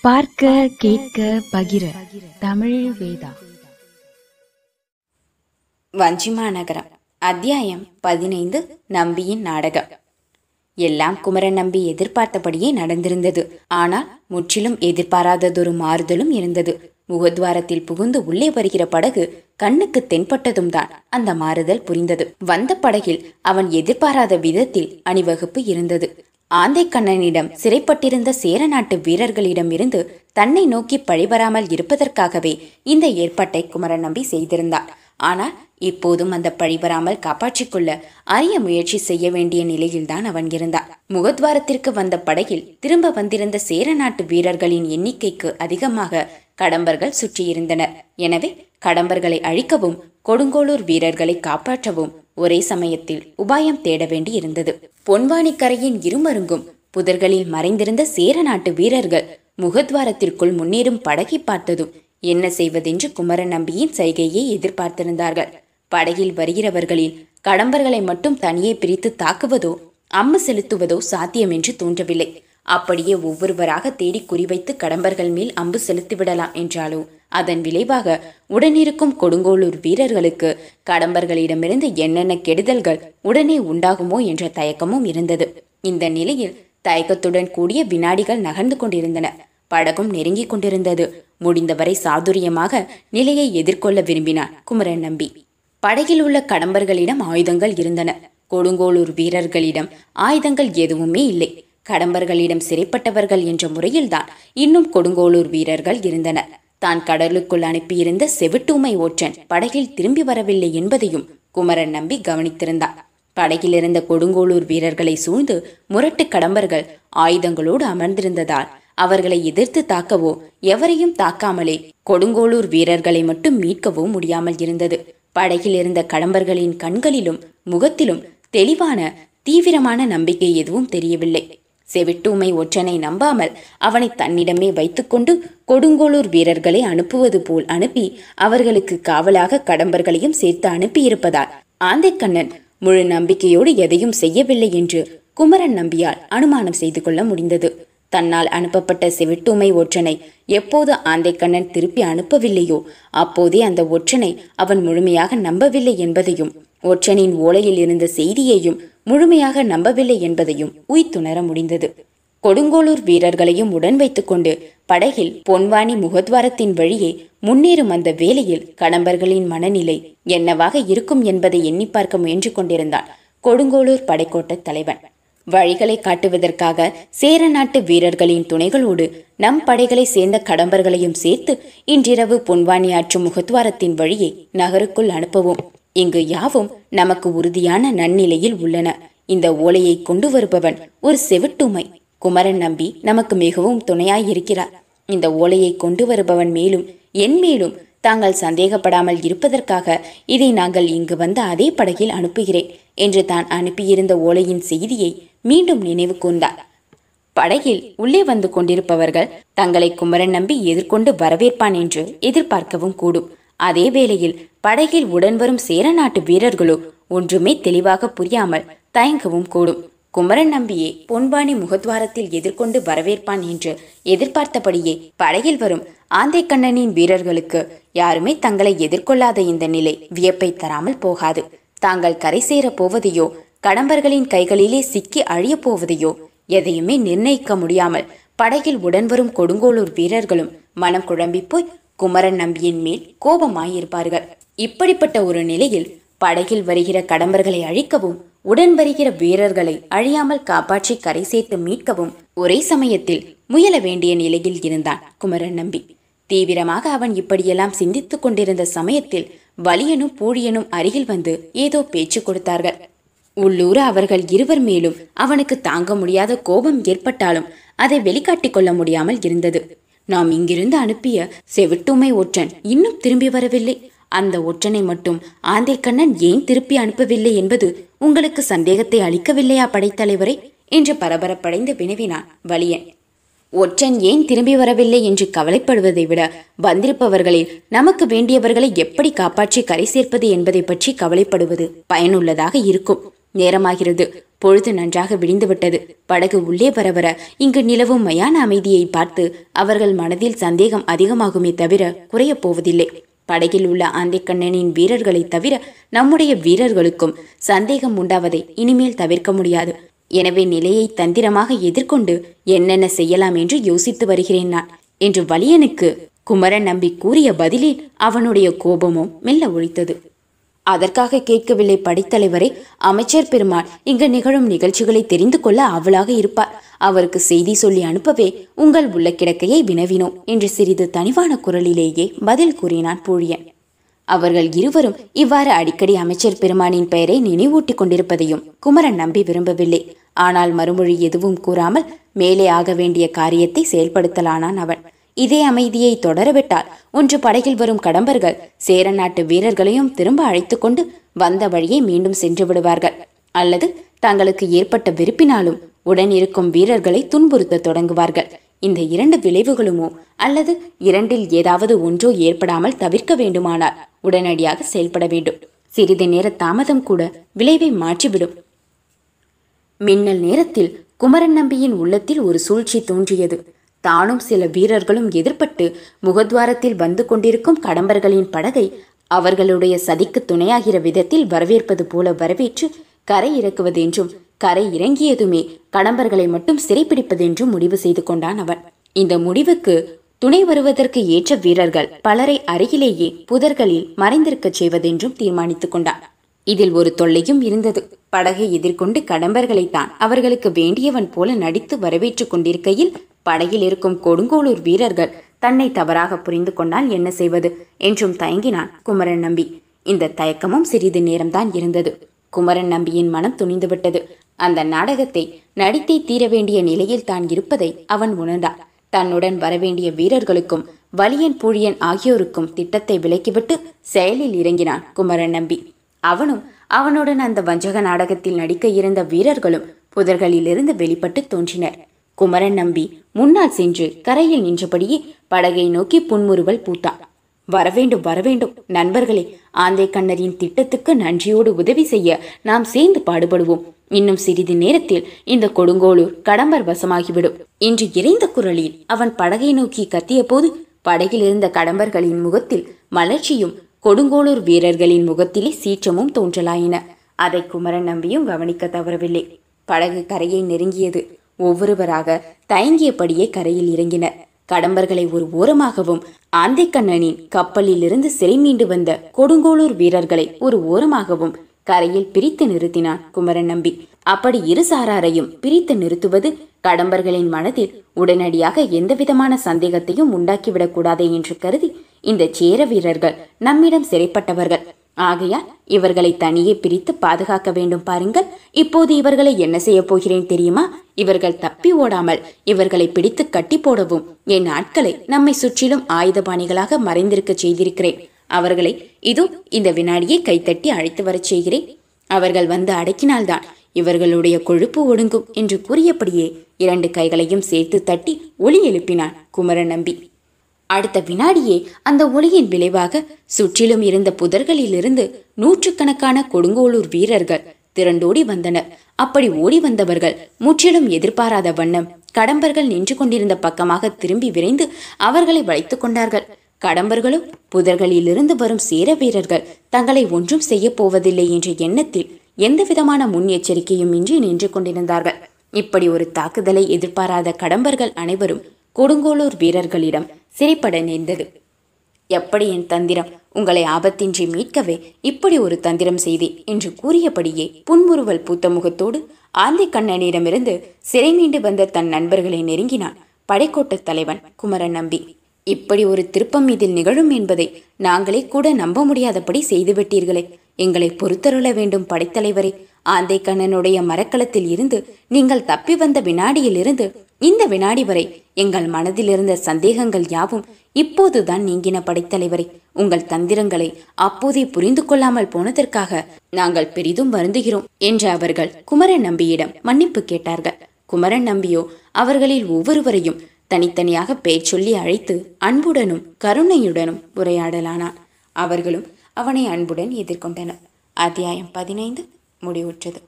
பார்க்க கேட்க பகிர. தமிழ் வேதா. வஞ்சிமா நகரம். அத்தியாயம் பதினைந்து நம்பியின் நாடகம். எல்லாம் குமரன் நம்பி எதிர்பார்த்தபடியே நடந்திருந்தது. ஆனால் முற்றிலும் எதிர்பாராததொரு மாறுதலும் இருந்தது. முகத்வாரத்தில் புகுந்து உள்ளே வருகிற படகு கண்ணுக்கு தென்பட்டதும் தான் அந்த மாறுதல் புரிந்தது. வந்த படகில் அவன் எதிர்பாராத விதத்தில் அணிவகுப்பு இருந்தது. ஆந்தைக்கண்ணனிடம் சிறைப்பட்டிருந்த சேர நாட்டு வீரர்களிடமிருந்து தன்னை நோக்கி பழிவராமல் இருப்பதற்காகவே இந்த ஏற்பாட்டை குமரன் நம்பி செய்திருந்தார். ஆனால் இப்போதும் அந்த பழிவராமல் காப்பாற்றிக் கொள்ள அரிய முயற்சி செய்ய வேண்டிய நிலையில்தான் அவன் இருந்தான். முகத்வாரத்திற்கு வந்த படகில் திரும்ப வந்திருந்த சேர நாட்டு வீரர்களின் எண்ணிக்கைக்கு அதிகமாக கடம்பர்கள் சுற்றியிருந்தனர். எனவே கடம்பர்களை அழிக்கவும் கொடுங்கோளூர் வீரர்களை காப்பாற்றவும் ஒரே சமயத்தில் உபாயம் தேட வேண்டி இருந்தது இருமருங்கும் புதர்களில் மறைந்திருந்த சேர நாட்டு வீரர்கள் முகத்வாரத்திற்குள் முன்னேறும் படகை பார்த்ததும் என்ன செய்வதென்று குமரன் நம்பியின் சைகையை எதிர்பார்த்திருந்தார்கள். படகில் வருகிறவர்களில் கடம்பர்களை மட்டும் தனியே பிரித்து தாக்குவதோ அம்மு செலுத்துவதோ சாத்தியம் என்று தோன்றவில்லை. அப்படியே ஒவ்வொருவராக தேடி குறிவைத்து கடம்பர்கள் மேல் அம்பு செலுத்திவிடலாம் என்றாலோ அதன் விளைவாக உடனிருக்கும் கொடுங்கோளூர் வீரர்களுக்கு கடம்பர்களிடமிருந்து என்னென்ன கெடுதல்கள் உடனே உண்டாகுமோ என்ற தயக்கமும் இருந்தது. இந்த நிலையில் தயக்கத்துடன் கூடிய வினாடிகள் நகர்ந்து கொண்டிருந்தன. படகும் நெருங்கிக் கொண்டிருந்தது. முடிந்தவரை சாதுரியமாக நிலையை எதிர்கொள்ள விரும்பினார் குமரன் நம்பி. படகில் உள்ள கடம்பர்களிடம் ஆயுதங்கள் இருந்தன. கொடுங்கோளூர் வீரர்களிடம் ஆயுதங்கள் எதுவுமே இல்லை. கடம்பர்களிடம் சிறைப்பட்டவர்கள் என்ற முறையில்தான் இன்னும் கொடுங்கோளூர் வீரர்கள் இருந்தனர். தான் கடலுக்குள் அனுப்பியிருந்த செவிட்டூமை ஓற்றன் படகில் திரும்பி வரவில்லை என்பதையும் குமரன் நம்பி கவனித்திருந்தார் படகில் இருந்த கொடுங்கோளூர் வீரர்களை சூழ்ந்து முரட்டு கடம்பர்கள் ஆயுதங்களோடு அமர்ந்திருந்ததால் அவர்களை எதிர்த்து தாக்கவோ எவரையும் தாக்காமலே கொடுங்கோளூர் வீரர்களை மட்டும் மீட்கவோ முடியாமல் இருந்தது. படகில் இருந்த கடம்பர்களின் கண்களிலும் முகத்திலும் தெளிவான தீவிரமான நம்பிக்கை எதுவும் தெரியவில்லை. செவிட்டூமை ஒற்றனை நம்பாமல் அவனை தன்னிடமே வைத்துக்கொண்டு கொடுங்கோளூர் வீரர்களை அனுப்புவது போல் அனுப்பி அவர்களுக்கு காவலாக கடம்பர்களையும் சேர்த்து அனுப்பியிருப்பதால் ஆந்தைக்கண்ணன் முழு நம்பிக்கையோடு எதையும் செய்யவில்லை என்று குமரன் நம்பியால் அனுமானம் செய்து கொள்ள முடிந்தது. தன்னால் அனுப்பப்பட்ட செவிட்டூமை ஒற்றனை எப்போது ஆந்தைக்கண்ணன் திருப்பி அனுப்பவில்லையோ அப்போதே அந்த ஒற்றனை அவன் முழுமையாக நம்பவில்லை என்பதையும் ஒற்றனின் ஓலையில் இருந்த செய்தியையும் முழுமையாக நம்பவில்லை என்பதையும் உய்த்துணர முடிந்தது. கொடுங்கோளூர் வீரர்களையும் உடன் வைத்துக்கொண்டு படகில் பொன்வாணி முகத்வாரத்தின் வழியே முன்னேறும் அந்த வேளையில் கடம்பர்களின் மனநிலை என்னவாக இருக்கும் என்பதை எண்ணி பார்க்க முயன்று கொண்டிருந்தான் கொடுங்கோளூர் படைக்கோட்ட தலைவன். வழிகளை காட்டுவதற்காக சேர நாட்டு வீரர்களின் துணைகளோடு நம் படைகளை சேர்ந்த கடம்பர்களையும் சேர்த்து இன்றிரவு பொன்வாணி ஆற்றும் முகத்வாரத்தின் வழியே நகருக்குள் அனுப்பவும். இங்கு யாவும் நமக்கு உறுதியான நன்னிலையில் உள்ளன. இந்த ஓலையை கொண்டு வருபவன் ஒரு செவிட்டுமை. குமரன் நம்பி நமக்கு மிகவும் துணையாயிருக்கிறார். இந்த ஓலையை கொண்டு வருபவன் மேலும் என் மேலும் தாங்கள் சந்தேகப்படாமல் இருப்பதற்காக இதை நாங்கள் இங்கு வந்த அதே படகில் அனுப்புகிறேன் என்று தான் அனுப்பியிருந்த ஓலையின் செய்தியை மீண்டும் நினைவு கூர்ந்தார். படகில் உள்ளே வந்து கொண்டிருப்பவர்கள் தங்களை குமரன் நம்பி எதிர்கொண்டு வரவேற்பான் என்று எதிர்பார்க்கவும் கூடும். அதே வேளையில் படகில் உடன் வரும் சேர நாட்டு வீரர்களோ ஒன்றுமே தெளிவாக புரியாமல் தயங்கவும் கூடும். குமரன் நம்பியே பொன்பாணி முகத்வாரத்தில் எதிர்கொண்டு வரவேற்பான் என்று எதிர்பார்த்தபடியே படகில் வரும் ஆந்தைக்கண்ணனின் வீரர்களுக்கு யாருமே தங்களை எதிர்கொள்ளாத இந்த நிலை வியப்பை தராமல் போகாது. தாங்கள் கரை சேரப் போவதையோ கடம்பர்களின் கைகளிலே சிக்கி அழியப் போவதையோ எதையுமே நிர்ணயிக்க முடியாமல் படகில் உடன் வரும் கொடுங்கோளூர் வீரர்களும் மனம் குழம்பி போய் குமரன் நம்பியின் மேல் கோபமாயிருப்பார்கள். இப்படிப்பட்ட ஒரு நிலையில் படகில் வருகிற கடம்பர்களை அழிக்கவும் உடன் வருகிற வீரர்களை அழியாமல் காப்பாற்றி கரை சேர்த்து மீட்கவும் ஒரே சமயத்தில் முயல வேண்டிய நிலையில் இருந்தான் குமரன் நம்பி. தீவிரமாக அவன் இப்படியெல்லாம் சிந்தித்துக் கொண்டிருந்த சமயத்தில் வலியனும் பூழியனும் அருகில் வந்து ஏதோ பேச்சு கொடுத்தார்கள். உள்ளூர அவர்கள் இருவர் மேலும் அவனுக்கு தாங்க முடியாத கோபம் ஏற்பட்டாலும் அதை வெளிக்காட்டிக் கொள்ள முடியாமல் இருந்தது. நாம் இங்கிருந்து அனுப்பிய செவிட்டுமை ஒற்றன் இன்னும் திரும்பி வரவில்லை. அந்த ஒற்றனை மட்டும் ஆந்தைக்கண்ணன் ஏன் திருப்பி அனுப்பவில்லை என்பது உங்களுக்கு சந்தேகத்தை அளிக்கவில்லையா படைத்தலைவரே? என்று பரபரப்படைந்து வினவினான் வலியன். ஒற்றன் ஏன் திரும்பி வரவில்லை என்று கவலைப்படுவதை விட வந்திருப்பவர்களில் நமக்கு வேண்டியவர்களை எப்படி காப்பாற்றி கரை சேர்ப்பது என்பதை பற்றி கவலைப்படுவது பயனுள்ளதாக இருக்கும். நேரமாகிறது. பொழுது நன்றாக விடிந்துவிட்டது. படகு உள்ளே பரவர இங்கு நிலவும் மயான அமைதியை பார்த்து அவர்கள் மனதில் சந்தேகம் அதிகமாகுமே தவிர குறையப் போவதில்லை. படகில் உள்ள ஆந்தைக்கண்ணனின் வீரர்களை தவிர நம்முடைய வீரர்களுக்கும் சந்தேகம் உண்டாவதை இனிமேல் தவிர்க்க முடியாது. எனவே நிலையை தந்திரமாக எதிர்கொண்டு என்னென்ன செய்யலாம் என்று யோசித்து வருகிறேன் நான் என்று வலியனுக்கு குமரன் நம்பி கூறிய பதிலில் அவனுடைய கோபமும் மெல்ல ஒழித்தது. அதற்காக கேட்கவில்லை படைத்தலைவரை அமைச்சர் பெருமாள் இங்கு நிகழும் நிகழ்ச்சிகளை தெரிந்து கொள்ள அவளாக இருப்பார். அவருக்கு செய்தி சொல்லி அனுப்பவே உங்கள் உள்ள கிடக்கையை வினவினோம் என்று சிறிது தனிவான குரலிலேயே பதில் கூறினான் பூழியன். அவர்கள் இருவரும் இவ்வாறு அடிக்கடி அமைச்சர் பெருமானின் பெயரை நினைவூட்டிக் கொண்டிருப்பதையும் குமரன் நம்பி விரும்பவில்லை. ஆனால் மறுமொழி எதுவும் கூறாமல் மேலே ஆக வேண்டிய காரியத்தை செயல்படுத்தலானான் அவன். இதே அமைதியை தொடரவிட்டால் ஒன்று படகில் வரும் கடம்பர்கள் சேர நாட்டு வீரர்களையும் திரும்ப அழைத்து கொண்டு வந்த வழியே மீண்டும் சென்று விடுவார்கள். அல்லது தங்களுக்கு ஏற்பட்ட வெறுப்பினாலும் உடன் இருக்கும் வீரர்களை துன்புறுத்த தொடங்குவார்கள். இந்த இரண்டு விளைவுகளுமோ அல்லது இரண்டில் ஏதாவது ஒன்றோ ஏற்படாமல் தவிர்க்க வேண்டுமானால் உடனடியாக செயல்பட வேண்டும். சிறிது நேர தாமதம் கூட விளைவை மாற்றிவிடும். மின்னல் நேரத்தில் குமரன் நம்பியின் உள்ளத்தில் ஒரு சூழ்ச்சி தோன்றியது. தானும் சில வீரர்களும் எதிர்பட்டு முகத்வாரத்தில் வந்து கொண்டிருக்கும் கடம்பர்களின் படகை அவர்களுடைய சதிக்கு துணையாகிற விதத்தில் வரவேற்பது போல வரவேற்று கரை இறக்குவதென்றும் கரை இறங்கியதுமே கடம்பர்களை மட்டும் சிறைப்பிடிப்பதென்றும் முடிவு செய்து கொண்டான் அவன். இந்த முடிவுக்கு துணை வருவதற்கு ஏற்ற வீரர்கள் பலரை அருகிலேயே புதர்களில் மறைந்திருக்கச் செய்வதென்றும் தீர்மானித்துக் கொண்டான். இதில் ஒரு தொல்லையும் இருந்தது. படகை எதிர்கொண்டு கடம்பர்களைத்தான் அவர்களுக்கு வேண்டியவன் போல நடித்து வரவேற்றுக் கொண்டிருக்கையில் படகில் இருக்கும் கொடுங்கோளூர் வீரர்கள் தன்னை தவறாக புரிந்து கொண்டால் என்ன செய்வது? என்றும் தயங்கினான் குமரன் நம்பி. இந்த தயக்கமும் சிறிது நேரம்தான் இருந்தது. குமரன் நம்பியின் மனம் துணிந்துவிட்டது. அந்த நாடகத்தை நடித்தே தீர வேண்டிய நிலையில் தான் இருப்பதை அவன் உணர்ந்தான். தன்னுடன் வரவேண்டிய வீரர்களுக்கும் வலியன் பூழியன் ஆகியோருக்கும் திட்டத்தை விலக்கிவிட்டு செயலில் இறங்கினான் குமரன் நம்பி. அவனும் அவனுடன் அந்த வஞ்சக நாடகத்தில் நடிக்க இருந்த வீரர்களும் புதர்களிலிருந்து வெளிப்பட்டு தோன்றினர். குமரன் நம்பி முன்னால் சென்று கரையில் நின்றபடியே படகை நோக்கி புன்முறுவல் பூத்தான். வரவேண்டும் வரவேண்டும். நண்பர்களே ஆந்தை கண்ணரின் திட்டத்துக்கு நன்றியோடு உதவி செய்ய நாம் சேர்ந்து பாடுபடுவோம். இன்னும் சிறிது நேரத்தில் இந்த கொடுங்கோளூர் கடம்பர் வசமாகிவிடும். என்று இறைந்த குரலில் அவன் படகை நோக்கி கத்திய போது படகில் இருந்த கடம்பர்களின் முகத்தில் மலர்ச்சியும் கொடுங்கோளூர் வீரர்களின் முகத்திலே சீற்றமும் தோன்றலாயின. அதை குமரன் நம்பியும் கவனிக்க தவறவில்லை. படகு கரையை நெருங்கியது. ஒவ்வொருவராக தயங்கியபடியே கரையில் இறங்கினர். கடம்பர்களை ஒரு ஓரமாகவும் ஆந்தைக்கண்ணனின் கப்பலிலிருந்து சிறை மீண்டு வந்த கொடுங்கோளூர் வீரர்களை ஒரு ஓரமாகவும் கரையில் பிரித்து நிறுத்தினான் குமரன் நம்பி. அப்படி இரு சாராரையும் பிரித்து நிறுத்துவது கடம்பர்களின் மனதில் உடனடியாக எந்தவிதமான சந்தேகத்தையும் உண்டாக்கிவிடக் கூடாது என்று கருதி இந்த சேர வீரர்கள் நம்மிடம் சிறைப்பட்டவர்கள். ஆகையால் இவர்களை தனியே பிரித்து பாதுகாக்க வேண்டும் பாருங்கள். இப்போது இவர்களை என்ன செய்ய போகிறேன் தெரியுமா? இவர்கள் தப்பி ஓடாமல் இவர்களை பிடித்து கட்டி போடவும். என் ஆட்களை நம்மை சுற்றிலும் ஆயுதபாணிகளாக மறைந்திருக்க செய்திருக்கிறேன். அவர்களை இதோ இந்த வினாடியை கைத்தட்டி அழைத்து வரச் செய்கிறேன். அவர்கள் வந்து அடக்கினால்தான் இவர்களுடைய கொழுப்பு ஒடுங்கும் என்று கூறியபடியே இரண்டு கைகளையும் சேர்த்து தட்டி ஒளி எழுப்பினான் குமரன் நம்பி. அடுத்த வினாடியே அந்த ஒளியின் விளைவாக சுற்றிலும் இருந்த புதர்களிலிருந்து நூற்றுக்கணக்கான கொடுங்கோளூர் வீரர்கள் திரண்டோடி வந்தனர். அப்படி ஓடி வந்தவர்கள் முற்றிலும் எதிர்பாராத வண்ணம் கடம்பர்கள் நின்று கொண்டிருந்த பக்கமாக திரும்பி விரைந்து அவர்களை வளைத்துக் கொண்டார்கள். கடம்பர்களும் புதர்களிலிருந்து வரும் சேர வீரர்கள் தங்களை ஒன்றும் செய்ய போவதில்லை என்ற எண்ணத்தில் எந்தவிதமான முன் எச்சரிக்கையும் இன்றி நின்று கொண்டிருந்தார்கள். இப்படி ஒரு தாக்குதலை எதிர்பாராத கடம்பர்கள் அனைவரும் கொடுங்கோளூர் வீரர்களிடம் சிறைப்பட நேர்ந்தது. எப்படி என் தந்திரம்? உங்களை ஆபத்தின்றி மீட்கவே இப்படி ஒரு தந்திரம் செய்தேன் என்று கூறியபடியே புன்முறுவல் பூத்த முகத்தோடு ஆந்தை கண்ணனிடமிருந்து சிறை மீண்டு வந்த தன் நண்பர்களை நெருங்கினான் படைக்கோட்டத் தலைவன் குமரன் நம்பி. இப்படி ஒரு திருப்பம் இதில் நிகழும் என்பதை நாங்களே கூட நம்ப முடியாதபடி செய்துவிட்டீர்களே எங்களை பொறுத்தருள வேண்டும் படைத்தலைவரே. ஆந்தை கண்ணனுடைய மரக்கலத்தில் இருந்து நீங்கள் தப்பி வந்த வினாடியிலிருந்து இந்த வினாடி வரை எங்கள் மனதில் இருந்த சந்தேகங்கள் யாவும் இப்போதுதான் நீங்கின படைத்தலைவரை. உங்கள் தந்திரங்களை அப்போதே புரிந்து கொள்ளாமல் போனதற்காக நாங்கள் பெரிதும் வருந்துகிறோம் என்று அவர்கள் குமரன் நம்பியிடம் மன்னிப்பு கேட்டார்கள். குமரன் நம்பியோ அவர்களில் ஒவ்வொருவரையும் தனித்தனியாக பெயர் சொல்லி அழைத்து அன்புடனும் கருணையுடனும் உரையாடலானான். அவர்களும் அவனை அன்புடன் எதிர்கொண்டனர். அத்தியாயம் பதினைந்து முடிவுற்றது.